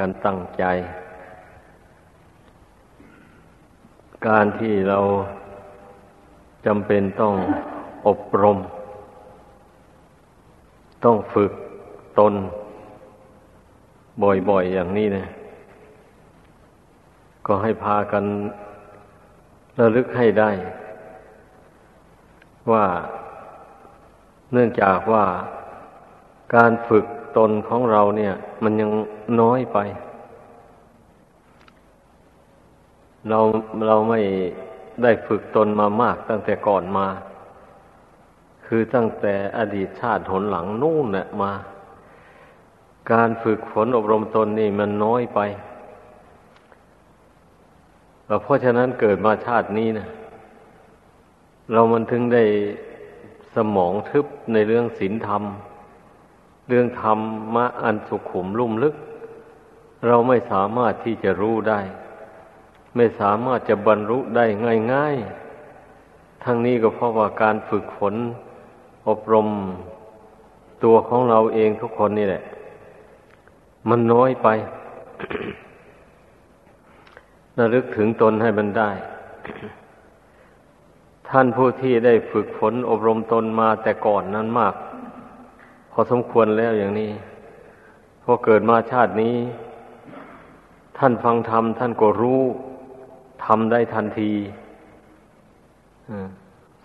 กันตั้งใจ การที่เราจำเป็นต้องอบรม ต้องฝึกตน บ่อยๆอย่างนี้นะก็ให้พากันระลึกให้ได้ ว่าเนื่องจากว่าการฝึก ตนของเราเนี่ย มันยังน้อยไป เราเราไม่ได้ฝึกตนมามากตั้งแต่ก่อนมา คือตั้งแต่อดีตชาติหนหลังนู่นเนี่ยมา การฝึกฝนอบรมตนนี่มันน้อยไป เพราะฉะนั้นเกิดมาชาตินี้นะเรามันถึงได้สมองทึบในเรื่องศีลธรรมเรื่องธรรมะอันสุขุมลุ่มลึก เราไม่สามารถที่จะรู้ได้ ไม่สามารถจะบรรลุได้ง่ายๆ ทั้งนี้ก็เพราะว่าการฝึกฝนอบรมตัวของเราเองทุกคนนี่แหละ มันน้อยไประลึกถึงตนให้มันได้ ท่านผู้ที่ได้ฝึกฝนอบรมตนมาแต่ก่อนนั้นมาก พอสมควรแล้วอย่างนี้พอเกิดมาชาตินี้ ท่านฟังธรรมท่านก็รู้ทำได้ทันที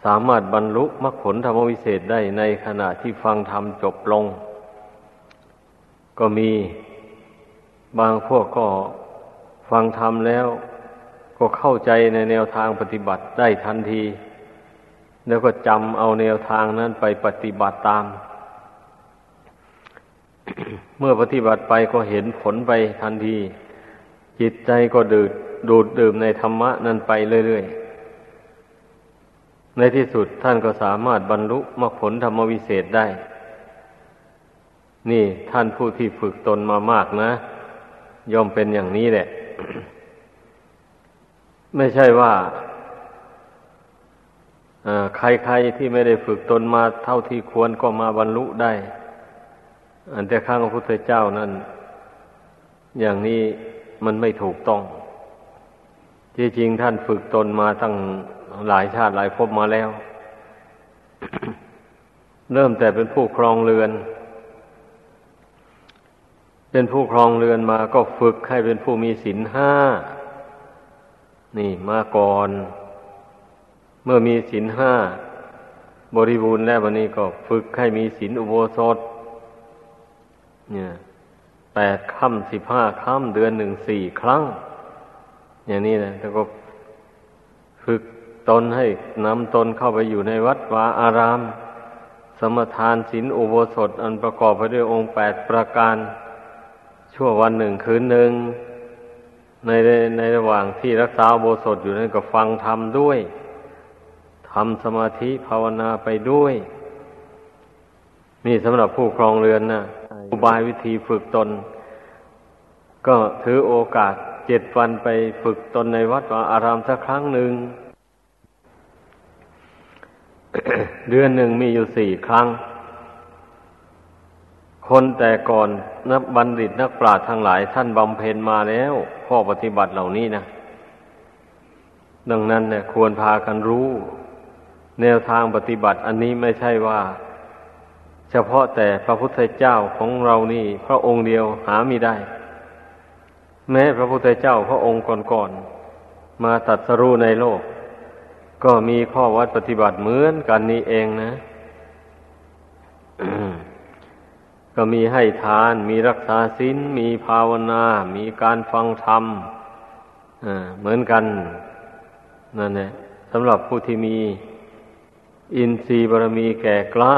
สามารถบรรลุมรรคผลธรรมวิเศษได้ในขณะที่ฟังธรรมจบลง ก็มีบางพวกก็ฟังธรรมแล้ว ก็เข้าใจในแนวทางปฏิบัติได้ทันที แล้วก็จำเอาแนวทางนั้นไปปฏิบัติตาม เมื่อปฏิบัติไปก็เห็นผลไปทันที จิตใจก็ดูดดูดดื่มในธรรมะนั้นไปเรื่อยๆ ในที่สุดท่านก็สามารถบรรลุมรรคผลธรรมวิเศษได้ นี่ท่านผู้ที่ฝึกตนมามากนะ ย่อมเป็นอย่างนี้แหละ ไม่ใช่ว่าใครๆที่ไม่ได้ฝึกตนมาเท่าที่ควรก็มาบรรลุได้ อันแต่ข้างพระพุทธเจ้านั้น อย่างนี้มันไม่ถูกต้อง ที่จริงท่านฝึกตนมาตั้งหลายชาติหลายภพมาแล้ว เริ่มแต่เป็นผู้ครองเรือน เป็นผู้ครองเรือนมาก็ฝึกให้เป็นผู้มีศีลห้า นี่มาก่อน เมื่อมีศีลห้าบริบูรณ์แล้ววันนี้ก็ฝึกให้มีศีลอุโบสถ เนี่ยแปดค่ำสิบห้าค่ำเดือนหนึ่งสี่ครั้ง อย่างนี้นะแล้วก็ฝึกตนให้นำตนเข้าไปอยู่ในวัดวาอาราม สมทานศีลอุโบสถ อันประกอบไปด้วยองค์แปดประการ ชั่ววันหนึ่งคืนหนึ่ง ในในระหว่างที่รักษาอุโบสถอยู่นั้นก็ฟังธรรมด้วยทำสมาธิภาวนาไปด้วย นี่สำหรับผู้ครองเรือนนะ อุบายวิธีฝึกตน ก็ถือโอกาสเจ็ดวันไปฝึกตนในวัดวาอารามสักครั้งหนึ่ง เดือนหนึ่งมีอยู่สี่ครั้ง คนแต่ก่อนนักบัณฑิตนักปราชญ์ทั้งหลายท่านบำเพ็ญมาแล้ว ข้อปฏิบัติเหล่านี้นะ ดังนั้นเนี่ยควรพากันรู้ แนวทางปฏิบัติอันนี้ไม่ใช่ว่า เฉพาะแต่พระพุทธเจ้าของเรานี่ พระองค์เดียวหาไม่ได้ แม้พระพุทธเจ้าพระองค์ก่อนๆมาตัดสรู้ในโลก ก็มีข้อวัดปฏิบัติเหมือนกันนี้เองนะก็มีให้ทาน มีรักษาศีลมีภาวนา มีการฟังธรรมเหมือนกันนั่นแหละสำหรับผู้ที่มีอินทรีย์บารมีแก่กล้า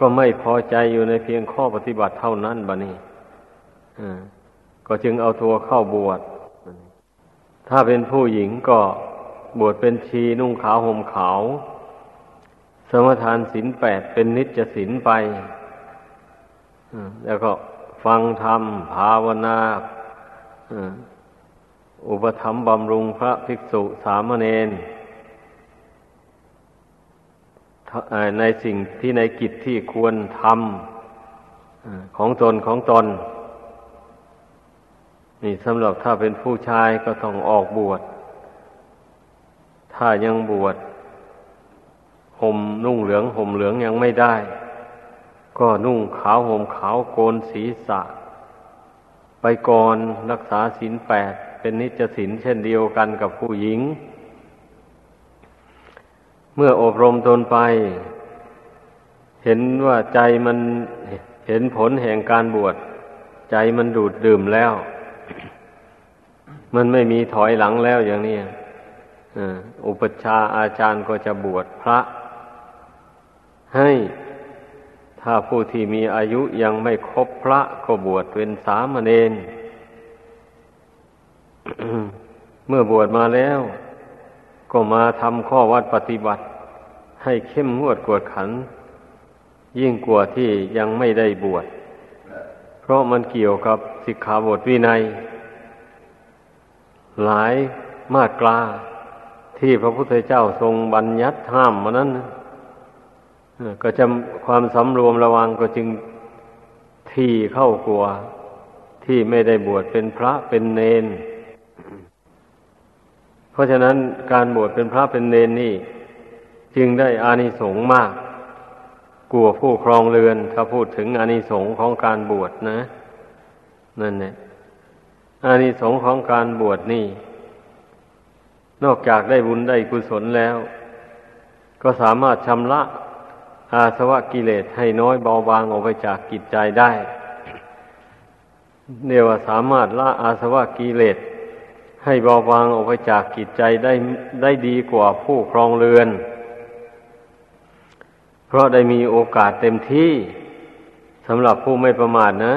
ก็ไม่พอใจอยู่ในเพียงข้อปฏิบัติเท่านั้นบะนี่ก็จึงเอาตัวเข้าบวช ถ้าเป็นผู้หญิงก็บวชเป็นชีนุ่งขาวห่มขาว สมทานศีลแปดเป็นนิจศีลไปแล้วก็ฟังธรรม ภาวนาอุปธรรมบำรุงพระภิกษุสามเณร ในสิ่งที่ในกิจที่ควรทำของตนของตน นี่สำหรับถ้าเป็นผู้ชายก็ต้องออกบวช ถ้ายังบวชห่มนุ่งเหลืองห่มเหลืองยังไม่ได้ ก็นุ่งขาวห่มขาวโกนศีรษะ ไปก่อนรักษาศีลแปดเป็นนิจศีลเช่นเดียวกันกับผู้หญิง มื่ออบรมตนไป เห็นว่าใจมันเห็นผลแห่งการบวช ใจมันดูดดื่มแล้ว มันไม่มีถอยหลังแล้วอย่างนี้อุปชาอาจารย์ก็จะบวชพระ ให้ถ้าผู้ที่มีอายุยังไม่ครบพระก็บวชเป็นสามเณรเมื่อบวชมาแล้ว ก็มาทำข้อวัดปฏิบัติ ให้เข้มงวดกวดขัน ยิ่งกว่าที่ยังไม่ได้บวชเพราะมันเกี่ยวกับสิกขาบทวินัย หลายมาตราที่พระพุทธเจ้าทรงบัญญัติห้ามมานั้นก็จะความสำรวมระวังก็จึงที่เข้ากลัว ที่ไม่ได้บวชเป็นพระเป็นเนน เพราะฉะนั้นการบวชเป็นพระเป็นเนนนี่ จึงได้อานิสงส์มากกลัวผู้ครองเรือน ถ้าพูดถึงอานิสงส์ของการบวชนะ นั่นแหละอานิสงส์ของการบวชนี่ นอกจากได้บุญได้กุศลแล้ว ก็สามารถชำระอาสวะกิเลสให้น้อยเบาบางออกไปจากกิจใจได้เดียวว่าสามารถละอาสวะกิเลสให้เบาบางออกไปจากกิจใจได้ได้ดีกว่าผู้ครองเรือน เพราะได้มีโอกาสเต็มที่สำหรับผู้ไม่ประมาทนะ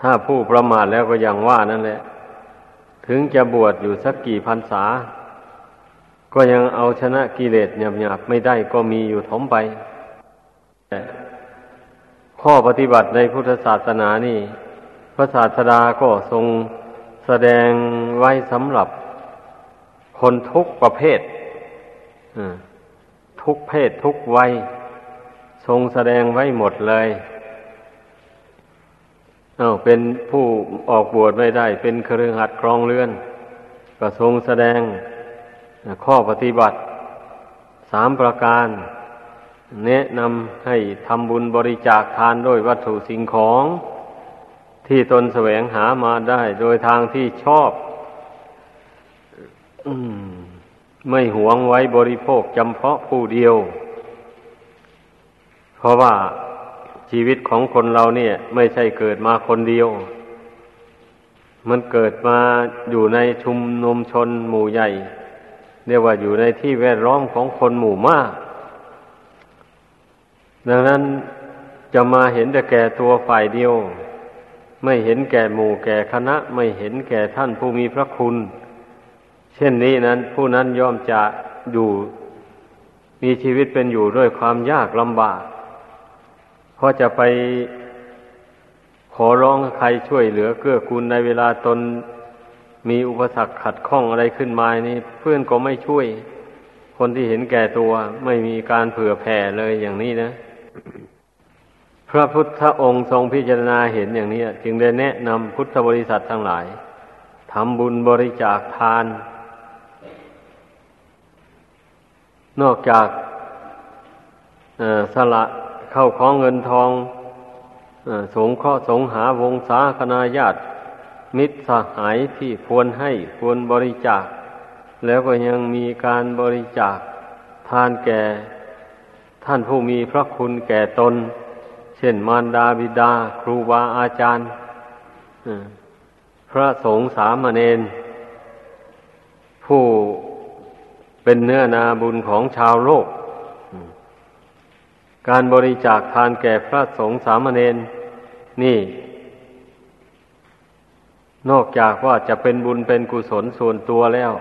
ถ้าผู้ประมาทแล้วก็อย่างว่านั่นแหละ ถึงจะบวชอยู่สักกี่พรรษา ก็ยังเอาชนะกิเลสหยาบๆไม่ได้ก็มีอยู่ถมไป ข้อปฏิบัติในพุทธศาสนานี่ พระศาสดาก็ทรงแสดงไว้สำหรับคนทุกประเภท อ ทุกเพศทุกวัยทรงแสดงไว้หมดเลย เอาเป็นผู้ออกบวชไม่ได้ เป็นเครือขัดครองเรือน ก็ทรงแสดงข้อปฏิบัติสามประการ แนะนำให้ทำบุญบริจาคทานด้วยวัตถุสิ่งของ ที่ตนแสวงหามาได้ โดยทางที่ชอบ อ ไม่หวงไว้บริโภคจำเพาะผู้เดียว เพราะว่าชีวิตของคนเราเนี่ย ไม่ใช่เกิดมาคนเดียว มันเกิดมาอยู่ในชุมนุมชนหมู่ใหญ่ เรียกว่าอยู่ในที่แวดล้อมของคนหมู่มาก ดังนั้นจะมาเห็นแต่แก่ตัวฝ่ายเดียว ไม่เห็นแก่หมู่แก่คณะ ไม่เห็นแก่ท่านผู้มีพระคุณ เช่นนี้นั้น ผู้นั้นย่อมจะอยู่มีชีวิตเป็นอยู่ด้วยความยากลำบากเพราะจะไปขอร้องใครช่วยเหลือเกื้อกูลในเวลาตนมีอุปสรรคขัดข้องอะไรขึ้นมานี่เพื่อนก็ไม่ช่วย คนที่เห็นแก่ตัวไม่มีการเผื่อแผ่เลยอย่างนี้นะ พระพุทธองค์ทรงพิจารณาเห็นอย่างนี้ จึงได้แนะนำพุทธบริษัททั้งหลายทำบุญบริจาคทาน นอกจากสละเข้าของเงินทองสงเคราะห์สงหาวงศาคณาญาติ มิตรสหายที่ควรให้ควรบริจาค แล้วก็ยังมีการบริจาคทานแก่ท่านผู้มีพระคุณแก่ตน เช่นมารดาบิดา ครูบาอาจารย์พระสงฆ์สามเณรผู้ เป็นเนื้อนาบุญของชาวโลก การบริจาคทานแก่พระสงฆ์สามเณรนี่ นอกจากว่าจะเป็นบุญเป็นกุศลส่วนตัวแล้ว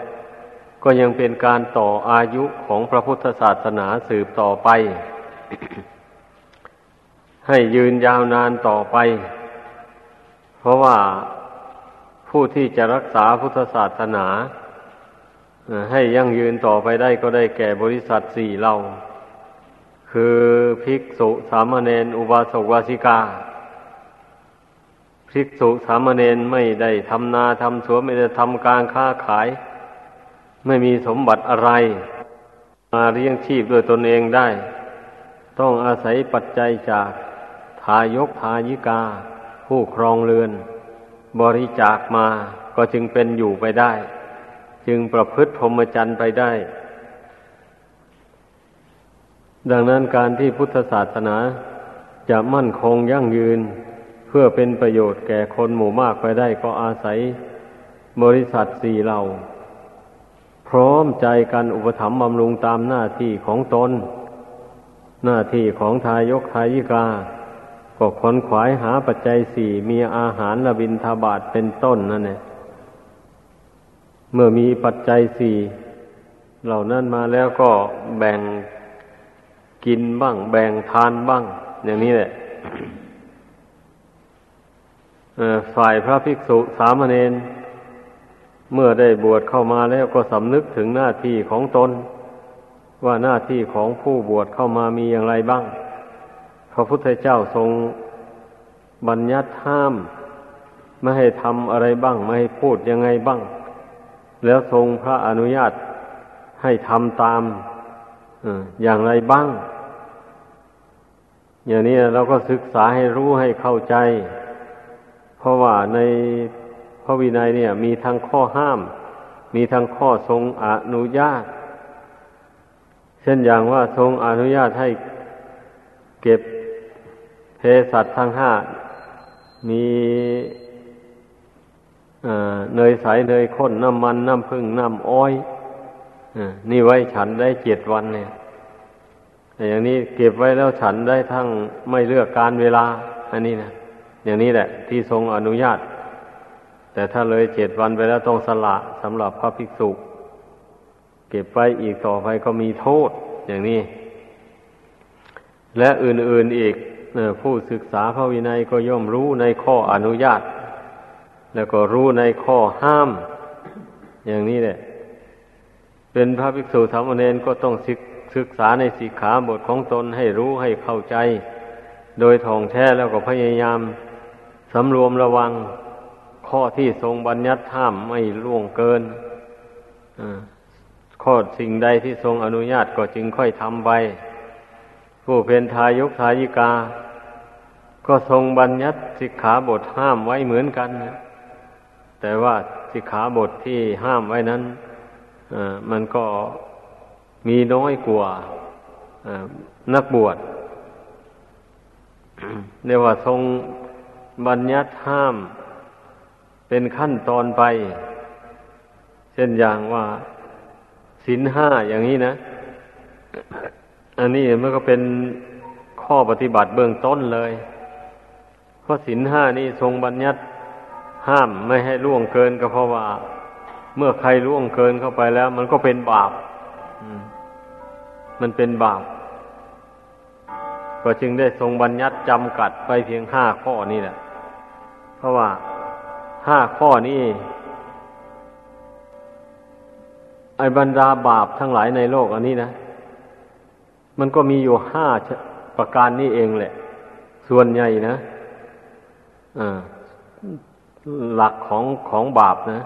ก็ยังเป็นการต่ออายุของพระพุทธศาสนาสืบต่อไป ให้ยืนยาวนานต่อไป เพราะว่าผู้ที่จะรักษาพุทธศาสนา ให้ยั่งยืนต่อไปได้ก็ได้แก่บริษัทสี่เหล่าคือภิกษุสามเณรอุบาสกวาสิกา ภิกษุสามเณรไม่ได้ทำนาทำสวนไม่ได้ทำการค้าขาย ไม่มีสมบัติอะไร มาเลี้ยงชีพด้วยตนเองได้ ต้องอาศัยปัจจัยจากทายกทายิกา ผู้ครองเรือน บริจาคมาก็จึงเป็นอยู่ไปได้ จึงประพฤติพรหมจรรย์ไปได้ ดังนั้นการที่พุทธศาสนาจะมั่นคงยั่งยืน เพื่อเป็นประโยชน์แก่คนหมู่มากไปได้ก็อาศัยบริษัทสี่เหล่าพร้อมใจกันอุปถัมภ์บำรุงตามหน้าที่ของตน หน้าที่ของทายกทายิกา ก็ขนขวายหาปัจจัยสี่มีอาหารละบินทบาทเป็นต้นนั่นเอง เมื่อมีปัจจัยสี่เหล่านั้นมาแล้วก็แบ่งกินบ้าง แบ่งทานบ้าง อย่างนี้แหละฝ่ายพระภิกษุสามเณรเมื่อได้บวชเข้ามาแล้วก็สำนึกถึงหน้าที่ของตน ว่าหน้าที่ของผู้บวชเข้ามามีอย่างไรบ้าง พระพุทธเจ้าทรงบัญญัติห้าม ไม่ให้ทำอะไรบ้าง ไม่ให้พูดยังไงบ้าง แล้วทรงพระอนุญาตให้ทำตามอย่างไรบ้าง อย่างนี้เราก็ศึกษาให้รู้ให้เข้าใจ เพราะว่าในพระวินัยเนี่ย มีทั้งข้อห้าม มีทั้งข้อทรงอนุญาต เช่นอย่างว่าทรงอนุญาตให้เก็บเพสัตทั้งห้ามี เนยใสเนยข้นน้ำมันน้ำพึ่งน้ำอ้อยนี่ไว้ฉันได้เจ็ดวันเนี่ยอย่างนี้เก็บไว้แล้วฉันได้ทั้งไม่เลือกการเวลา อันนี้นะอย่างนี้แหละ ที่ทรงอนุญาต แต่ถ้าเลยเจ็ดวันไปแล้วต้องสละสำหรับพระภิกษุ เก็บไว้อีกต่อไปก็มีโทษ อย่างนี้ และอื่นๆอีกผู้ศึกษาพระวินัยก็ย่อมรู้ในข้ออนุญาต แล้วก็รู้ในข้อห้าม อย่างนี้แหละ เป็นพระภิกษุสามเณรก็ต้องศึกษาในสีขาบทของตนให้รู้ให้เข้าใจ โดยท่องแท้แล้วก็พยายามสำรวมระวังข้อที่ทรงบัญญัติห้ามไม่ล่วงเกินข้อสิ่งใดที่ทรงอนุญาตก็จึงค่อยทำไป ผู้เป็นทายกทายิกา ก็ทรงบัญญัติสิกขาบทห้ามไว้เหมือนกันนะ แต่ว่าสิกขาบทที่ห้ามไว้นั้นมันก็มีน้อยกว่านักบวชเรียกว่าทรงบัญญัติห้ามเป็นขั้นตอนไป เช่นอย่างว่าสินห้าอย่างนี้นะ อันนี้มันก็เป็นข้อปฏิบัติเบื้องต้นเลย เพราะสินห้านี่ทรงบัญญัติ ห้ามไม่ให้ล่วงเกินก็เพราะว่า เมื่อใครล่วงเกินเข้าไปแล้ว มันก็เป็นบาปมันเป็นบาป ก็จึงได้ทรงบัญญัติจำกัดไปเพียงห้าข้อนี่แหละ เพราะว่าห้าข้อนี้ไอ้บรรดาบาปทั้งหลายในโลกอันนี้นะ มันก็มีอยู่ห้าประการนี้เองแหละ ส่วนใหญ่นะอ่า หลักของของบาปนะ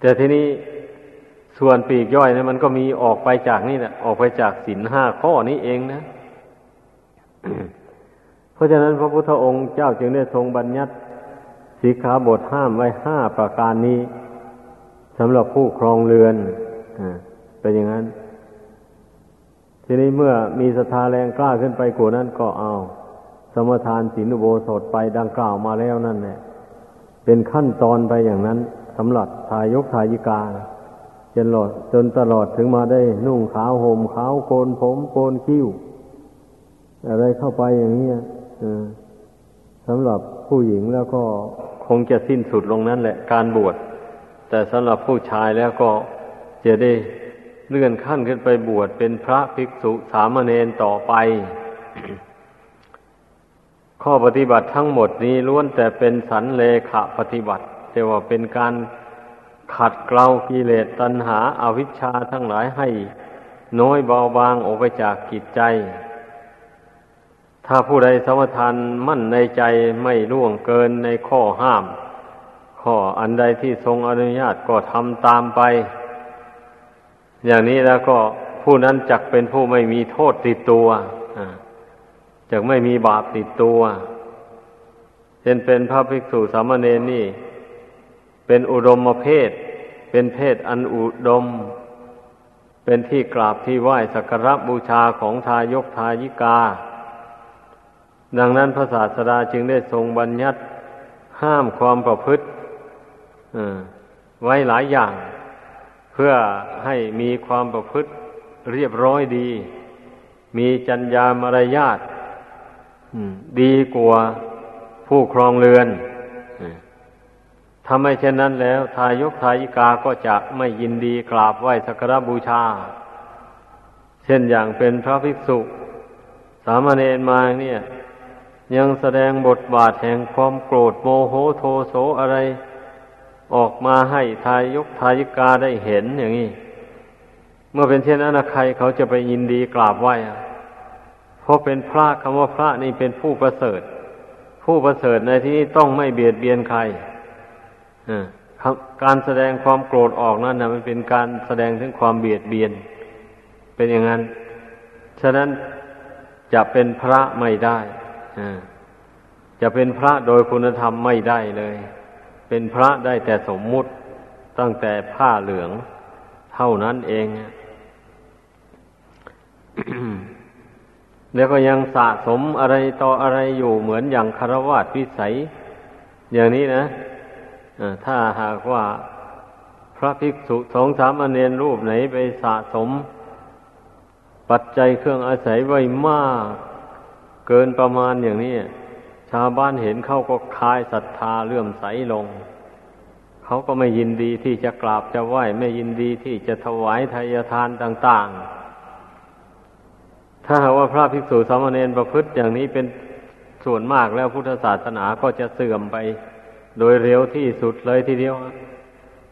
แต่ทีนี้ส่วนปีกย่อยเนะมันก็มีออกไปจากนี่แหละออกไปจากศีลห้าข้อนี้เองนะเพราะฉะนั้นพระพุทธองค์เจ้าจึงได้ทรงบัญญัติสีขาบทห้ามไว้ห้าประการนี้สำหรับผู้ครองเรือนอเป็นอย่างนั้น ทีนี้เมื่อมีศรัทธาแรงกล้าขึ้นไปกว่านั้นก็เอา สมทานศีลอุโบสถไปดังกล่าวมาแล้วนั่นแหละ เป็นขั้นตอนไปอย่างนั้นสำหรับทายกทายิกาจนหลอดจนตลอดถึงมาได้นุ่งขาวห่มขาวโกนผมโกนคิ้ว อะไรเข้าไปอย่างนี้สำหรับผู้หญิงแล้วก็คงจะสิ้นสุดลงนั้นแหละ การบวชแต่สำหรับผู้ชายแล้วก็จะได้เลื่อนขั้นขึ้นไปบวชเป็นพระภิกษุสามเณรต่อไป ข้อปฏิบัติทั้งหมดนี้ล้วนแต่เป็นสันเลขะปฏิบัติแต่ว่าเป็นการขัดเกลากิเลสตัณหาอาวิชชาทั้งหลายให้น้อยเบาบางออกไปจากกิจใจ ถ้าผู้ใดสมทานมั่นในใจไม่ล่วงเกินในข้อห้าม ข้ออันใดที่ทรงอนุญาตก็ทำตามไป อย่างนี้แล้วก็ผู้นั้นจักเป็นผู้ไม่มีโทษติดตัว จักไม่มีบาปติดตัว เช่นเป็นพระภิกษุสามเณรนี่ เป็นอุดมเพศ เป็นเพศอันอุดม เป็นที่กราบที่ไหว้สักการะบูชาของทายกทายิกา ดังนั้นพระศาสดาจึงได้ทรงบัญญัติห้ามความประพฤติไว้หลายอย่าง เพื่อให้มีความประพฤติเรียบร้อยดี มีจัญญามารยาท ดีกว่าผู้ครองเรือนถ้าไม่เช่นนั้นแล้ว ทายกทายิกาก็จะไม่ยินดีกราบไหว้สักการบูชา เช่นอย่างเป็นพระภิกษุ สามเณรมาเนี่ย ยังแสดงบทบาทแห่งความโกรธโมโหโทโสอะไร ออกมาให้ทายกทายิกาได้เห็นอย่างนี้ เมื่อเป็นเช่นนั้นใครเขาจะไปยินดีกราบไหว้เพ ราะเป็นพระคำว่าพระนี่เป็นผู้ประเสริฐ ผู้ประเสริฐในที่นี้ต้องไม่เบียดเบียนใครการแสดงความโกรธออกนั้นนะมันเป็นการแสดงถึงความเบียดเบียน เป็นอย่างนั้น ฉะนั้นจะเป็นพระไม่ได้จะเป็นพระโดยคุณธรรมไม่ได้เลย เป็นพระได้แต่สมมุติตั้งแต่ผ้าเหลือง เท่านั้นเอง แล้วก็ยังสะสมอะไรต่ออะไรอยู่เหมือนอย่างคารวะวิสัย อย่างนี้นะถ้าหากว่าพระภิกษุสองสามอเนนรูปไหนไปสะสม ปัจจัยเครื่องอาศัยไว้มาก เกินประมาณอย่างนี้ ชาวบ้านเห็นเขาก็คลายศรัทธาเลื่อมใสลง เขาก็ไม่ยินดีที่จะกราบจะไหว้ ไม่ยินดีที่จะถวายทายทานต่าง ๆ ถ้าหากว่าพระภิกษุสามเณรประพฤติอย่างนี้เป็นส่วนมากแล้วพุทธศาสนาก็จะเสื่อมไป โดยเร็วที่สุดเลยทีเดียว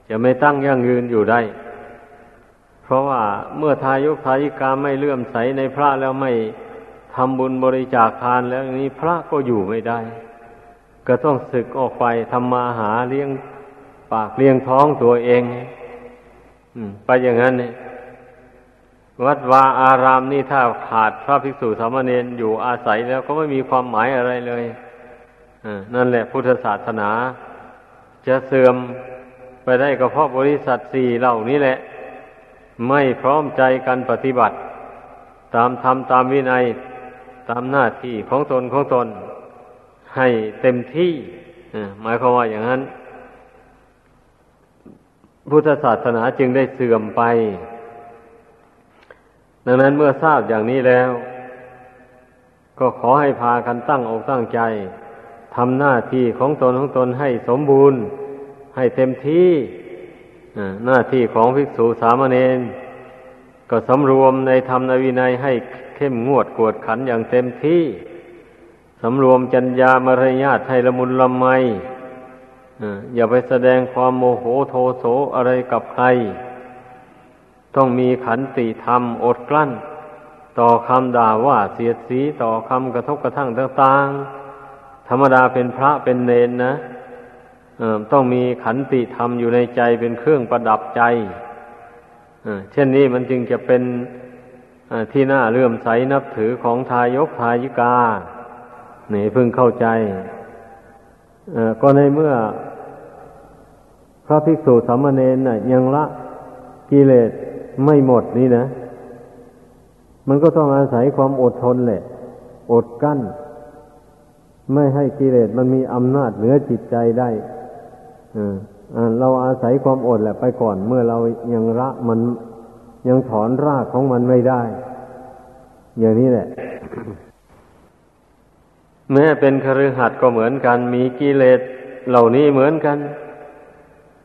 จะไม่ตั้งยั่งยืนอยู่ได้ เพราะว่าเมื่อทายุทายิกาไม่เลื่อมใสในพระแล้วไม่ทำบุญบริจาคทานแล้วนี้พระก็อยู่ไม่ได้ ก็ต้องศึกออกไปทำมาหาเลี้ยงปากเลี้ยงท้องตัวเองไปอย่างนั้นเนี่ย วัดวาอารามนี่ถ้าขาดพระภิกษุสามเณรอยู่อาศัยแล้วก็ไม่มีความหมายอะไรเลยนั่นแหละพุทธศาสนา จะเสื่อมไปได้ก็เพราะบริษัทสี่เหล่านี้แหละ ไม่พร้อมใจกันปฏิบัติ ตามธรรมตามวินัย ตามหน้าที่ของตนของตน ให้เต็มที่หมายความว่าอย่างนั้น พุทธศาสนาจึงได้เสื่อมไป ดังนั้นเมื่อทราบอย่างนี้แล้ว ก็ขอให้พากันตั้งอกตั้งใจทำหน้าที่ของตนของตนให้สมบูรณ์ ให้เต็มที่หน้าที่ของภิกษุสามเณรก็สำรวมในธรรมในวินัยให้เข้มงวดกวดขันอย่างเต็มที่สำรวมจัญญามารยาทให้ละมุนละไมอย่าไปแสดงความโมโหโทโสอะไรกับใคร ต้องมีขันติธรรมอดกลั้น ต่อคำด่าว่าเสียดสีต่อคำกระทบกระทั่งต่างๆ ธรรมดาเป็นพระเป็นเนนนะต้องมีขันติธรรมอยู่ในใจเป็นเครื่องประดับใจเช่นนี้มันจึงจะเป็นที่น่าเลื่อมใสนับถือของทายกทายิกาเนี่พึงเข้าใจก็ในเมื่อพระภิกษุสามเณรยังละกิเลส ไม่หมดนี่นะ มันก็ต้องอาศัยความอดทนแหละ อดกั้น ไม่ให้กิเลสมันมีอำนาจเหนือจิตใจได้เราอาศัยความอดแหละไปก่อน เมื่อเรายังละมันยังถอนรากของมันไม่ได้ อย่างนี้แหละ แม้เป็นคฤหัสถ์ก็เหมือนกัน มีกิเลสเหล่านี้เหมือนกัน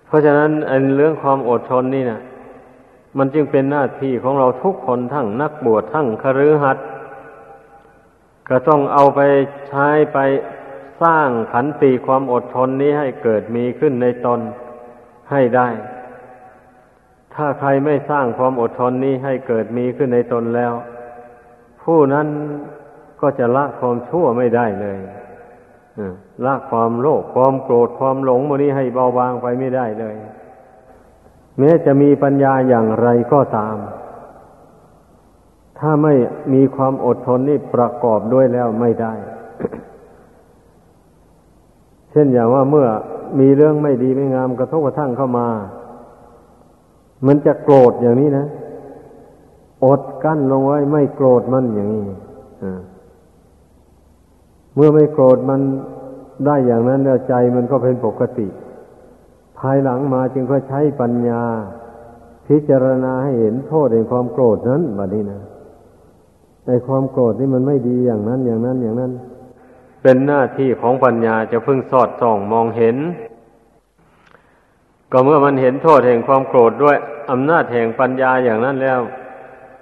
เพราะฉะนั้นอันเรื่องความอดทนนี่นะ มันจึงเป็นหน้าที่ของเราทุกคนทั้งนักบวชทั้งคฤหัสถ์ก็ต้องเอาไปใช้ไปสร้างขันติความอดทนนี้ให้เกิดมีขึ้นในตนให้ได้ ถ้าใครไม่สร้างความอดทนนี้ให้เกิดมีขึ้นในตนแล้ว ผู้นั้นก็จะละความชั่วไม่ได้เลยละความโลภความโกรธความหลงมันนี้ให้เบาบางไปไม่ได้เลย แม้จะมีปัญญาอย่างไรก็ตาม ถ้าไม่มีความอดทนนี่ประกอบด้วยแล้วไม่ได้ เช่นอย่างว่าเมื่อมีเรื่องไม่ดีไม่งามกระทบกระทั่งเข้ามา มันจะโกรธอย่างนี้นะ อดกั้นลงไว้ไม่โกรธมันอย่างนี้เมื่อไม่โกรธมันได้อย่างนั้นแล้วใจมันก็เป็นปกติ ภายหลังมาจึงก็ใช้ปัญญา พิจารณาให้เห็นโทษในความโกรธนั้นบัดนี้นะในความโกรธนี่มันไม่ดีอย่างนั้นอย่างนั้นอย่างนั้น เป็นหน้าที่ของปัญญาจะพึ่งสอดส่องมองเห็น ก็เมื่อมันเห็นโทษแห่งความโกรธด้วยอำนาจแห่งปัญญาอย่างนั้นแล้ว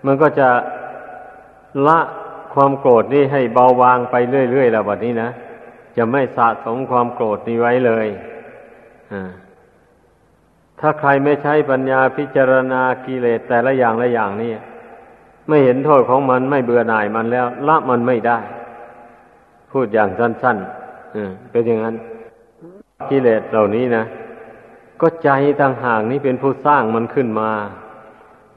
มันก็จะละความโกรธนี่ให้เบาบางไปเรื่อยๆแล้วบัดนี้นะจะไม่สะสมความโกรธนี้ไว้เลยอ่า ถ้าใครไม่ใช้ปัญญาพิจารณากิเลสแต่ละอย่างละอย่างนี่ไม่เห็นโทษของมันไม่เบื่อหน่ายมันแล้ว ละมันไม่ได้ พูดอย่างสั้นๆเป็นอย่างนั้น กิเลสเหล่านี้นะก็ใจต่างหากนี้เป็นผู้สร้างมันขึ้นมา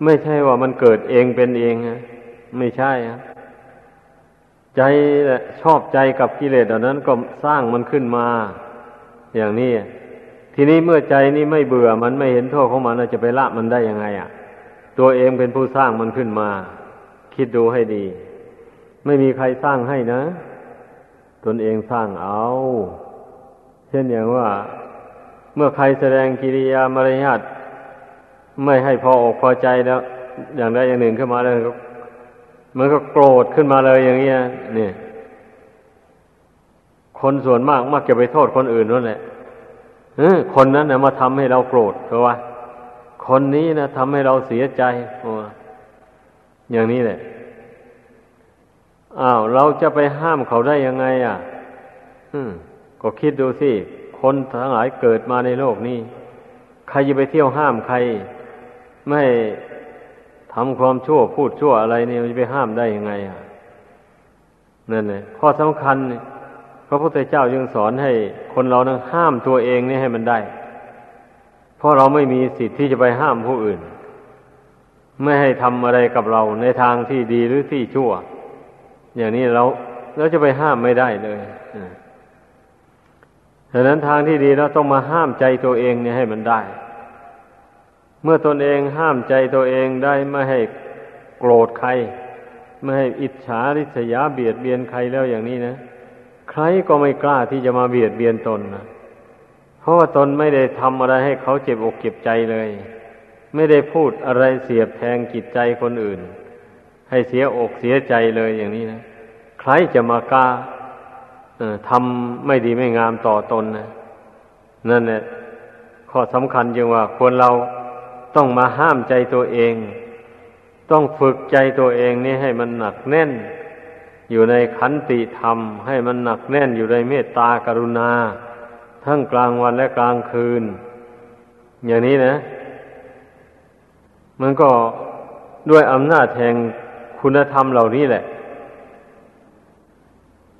ไม่ใช่ว่ามันเกิดเองเป็นเองนะไม่ใช่ะใจชอบใจกับกิเลสเหล่านั้นก็สร้างมันขึ้นมา อย่างนี้ ทีนี้เมื่อใจนี้ไม่เบื่อมันไม่เห็นโทษของมันจะไปละมันได้ยังไงอะ ตัวเองเป็นผู้สร้างมันขึ้นมา คิดดูให้ดี ไม่มีใครสร้างให้นะ ตนเองสร้างเอา เช่นอย่างว่า เมื่อใครแสดงกิริยามารยาทไม่ให้พออกพอใจแล้ว อย่างใดอย่างหนึ่งขึ้นมาแล้วมันก็โกรธขึ้นมาเลยอย่างเงี้ยนี่คนส่วนมากมักจะไปโทษคนอื่นนั่นแหละ คนนั้นนะมาทำให้เราโกรธเพราะว่าคนนี้นะทำให้เราเสียใจอย่างนี้แหละอ้าวเราจะไปห้ามเขาได้ยังไง อะ อืม ก็คิดดูสิ คนทั้งหลายเกิดมาในโลกนี้ ใครจะไปเที่ยวห้ามใคร ไม่ทำความชั่วพูดชั่วอะไรนี่มันจะไปห้ามได้ยังไง อะนั่นเลยข้อสำคัญพ ระพุทธเจ้ายังสอนให้คนเรานั้นห้ามตัวเองนี่ให้มันได้ เพราะเราไม่มีสิทธิ์ที่จะไปห้ามผู้อื่น ไม่ให้ทำอะไรกับเราในทางที่ดีหรือที่ชั่ว อย่างนี้เราเราจะไปห้ามไม่ได้เลยดังนั้นทางที่ดีเราต้องมาห้ามใจตัวเองเนี่ยให้มันได้ เมื่อตนเองห้ามใจตัวเองได้ไม่ให้โกรธใคร ไม่ให้อิจฉาริษยาเบียดเบียนใครแล้วอย่างนี้นะ ใครก็ไม่กล้าที่จะมาเบียดเบียนตนนะเพราะว่าตนไม่ได้ทำอะไรให้เขาเจ็บอกเจ็บใจเลย ไม่ได้พูดอะไรเสียบแทงจิตใจคนอื่น ให้เสียอกเสียใจเลยอย่างนี้นะใครจะมากล้าทำไม่ดีไม่งามต่อตนนะนั่นแหละข้อสำคัญจึงว่าควรเราต้องมาห้ามใจตัวเอง ต้องฝึกใจตัวเองนี่ให้มันหนักแน่น อยู่ในขันติธรรม ให้มันหนักแน่นอยู่ในเมตตากรุณา ทั้งกลางวันและกลางคืน อย่างนี้นะ มันก็ด้วยอำนาจแห่งคุณธรรมเหล่านี้แหละ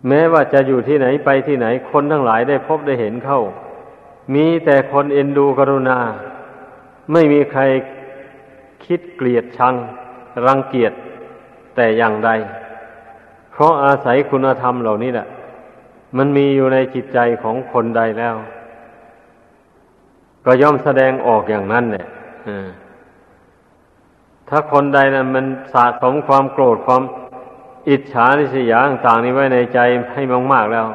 แม้ว่าจะอยู่ที่ไหนไปที่ไหนคนทั้งหลายได้พบได้เห็นเข้า มีแต่คนเอ็นดูกรุณา ไม่มีใครคิดเกลียดชัง รังเกียจแต่อย่างใด เพราะอาศัยคุณธรรมเหล่านี้แหละ มันมีอยู่ในจิตใจของคนใดแล้ว ก็ย่อมแสดงออกอย่างนั้นเนี่ยถ้าคนใดนั้นมันสะสมความโกรธความอิจฉาริษยาต่างๆนี้ไว้ในใจให้มากๆแล้ว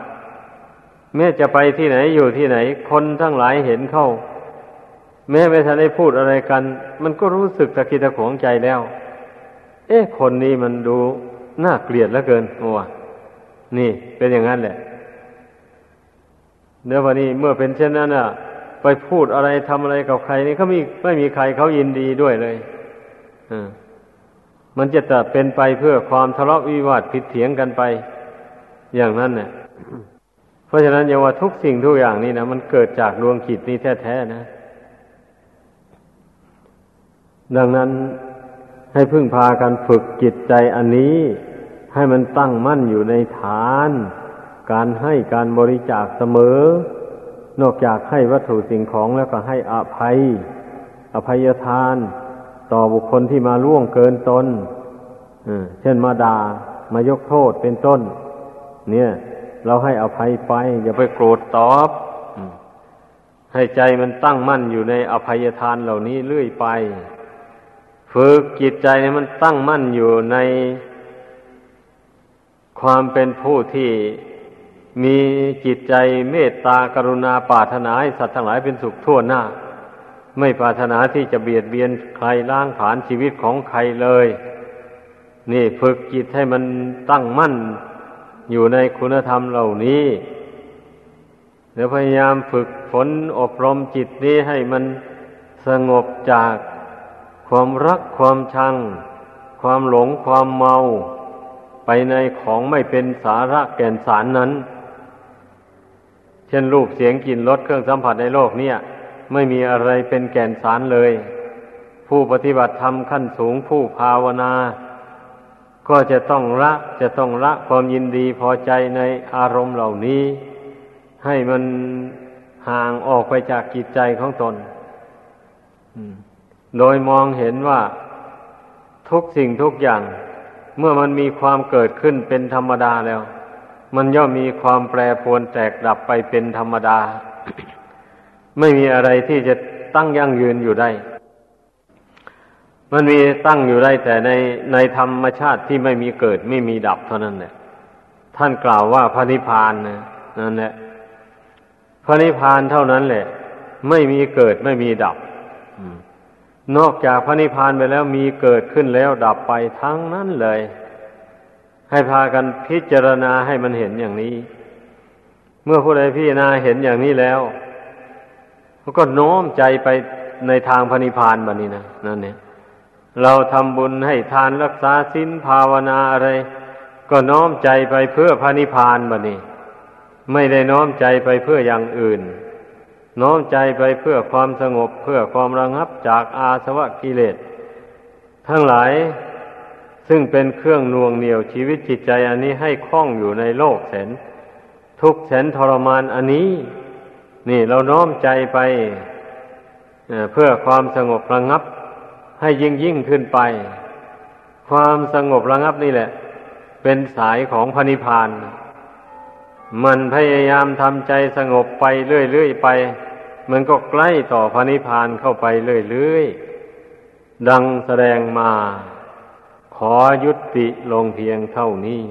แม้จะไปที่ไหนอยู่ที่ไหน คนทั้งหลายเห็นเข้า แม้ไม่ทันได้พูดอะไรกัน มันก็รู้สึกตะกิดตะขวงใจแล้ว เอ๊ะคนนี้มันดู น่าเกลียดเหลือเกินโอ้นี่เป็นอย่างนั้นแหละเดี๋ยววันนี้เมื่อเป็นเช่นนั้นอะ ไปพูดอะไรทำอะไรกับใครนี่เขาไมีไม่มีใครเขายินดีด้วยเลยอ่ามันจะแต่เป็นไปเพื่อความทะเลาะวิวาทผิดเถียงกันไป อย่างนั้นเนี่ยเพราะฉะนั้นอย่าว่าทุกสิ่งทุกอย่างนี่นะมันเกิดจากดวงขิดนี้แท้ๆนะ ดังนั้นให้พึ่งพากันฝึกจิตใจอันนี้ ให้มันตั้งมั่นอยู่ในฐาน การให้การบริจาคเสมอ นอกจากให้วัตถุสิ่งของแล้วก็ให้อภัย อภัยทาน ต่อบุคคลที่มาล่วงเกินตนเช่นมาดา่ามายกโทษเป็นต้น เนี่ย เราให้อภัยไป อย่าไปโกรธตอบ ให้ใจมันตั้งมั่นอยู่ในอภัยทานเหล่านี้เรื่อยไป ฝึกจิตใจมันตั้งมั่นอยู่ใน ความเป็นผู้ที่มีจิตใจเมตตากรุณาปรารถนาให้สัตว์ทั้งหลายเป็นสุขทั่วหน้า ไม่ปรารถนาที่จะเบียดเบียนใครล้างผลาญชีวิตของใครเลย นี่ฝึกจิตให้มันตั้งมั่นอยู่ในคุณธรรมเหล่านี้เดี๋ยวพยายามฝึกฝนอบรมจิตนี้ให้มันสงบจากความรักความชัง ความหลงความเมา ไปในของไม่เป็นสาระแก่นสารนั้น เช่นรูปเสียงกลิ่นรสเครื่องสัมผัสในโลกเนี่ย ไม่มีอะไรเป็นแก่นสารเลย ผู้ปฏิบัติธรรมขั้นสูงผู้ภาวนา ก็จะต้องละจะต้องละความยินดีพอใจในอารมณ์เหล่านี้ ให้มันห่างออกไปจากจิตใจของตนโดยมองเห็นว่าทุกสิ่งทุกอย่าง เมื่อมันมีความเกิดขึ้นเป็นธรรมดาแล้ว มันย่อมมีความแปรปรวนแตกดับไปเป็นธรรมดา ไม่มีอะไรที่จะตั้งยั่งยืนอยู่ได้ มันมีตั้งอยู่ได้แต่ในในธรรมชาติที่ไม่มีเกิดไม่มีดับเท่านั้นแหละท่านกล่าวว่าพระนิพพานนะนั่นแหละพระนิพพานเท่านั้นแหละ ไม่มีเกิดไม่มีดับ นอกจากพระนิพพานไปแล้วมีเกิดขึ้นแล้วดับไปทั้งนั้นเลย ให้พากันพิจารณาให้มันเห็นอย่างนี้ เมื่อผู้ใดพิจารณาเห็นอย่างนี้แล้วเขาก็โน้มใจไปในทางพระนิพพานแบบนี้นะนั่นเนี่ยเราทำบุญให้ทานรักษาศีลภาวนาอะไร ก็น้อมใจไปเพื่อพระนิพพานแบบนี้ ไม่ได้น้อมใจไปเพื่ออย่างอื่น น้อมใจไปเพื่อความสงบเพื่อความระงับจากอาสวะกิเลส ทั้งหลาย ซึ่งเป็นเครื่องน่วงเหนี่ยวชีวิตจิตใจอันนี้ให้คล่องอยู่ในโลกแสน ทุกแสนทรมานอันนี้ นี่เราน้อมใจไปเพื่อความสงบระงับ ให้ยิ่งยิ่งขึ้นไป ความสงบระงับนี่แหละ เป็นสายของพระนิพพานมันพยายามทำใจสงบไปเรื่อยๆไป มันก็ใกล้ต่อพระนิพพานเข้าไปเรื่อยๆ ดังแสดงมา ขอยุติลงเพียงเท่านี้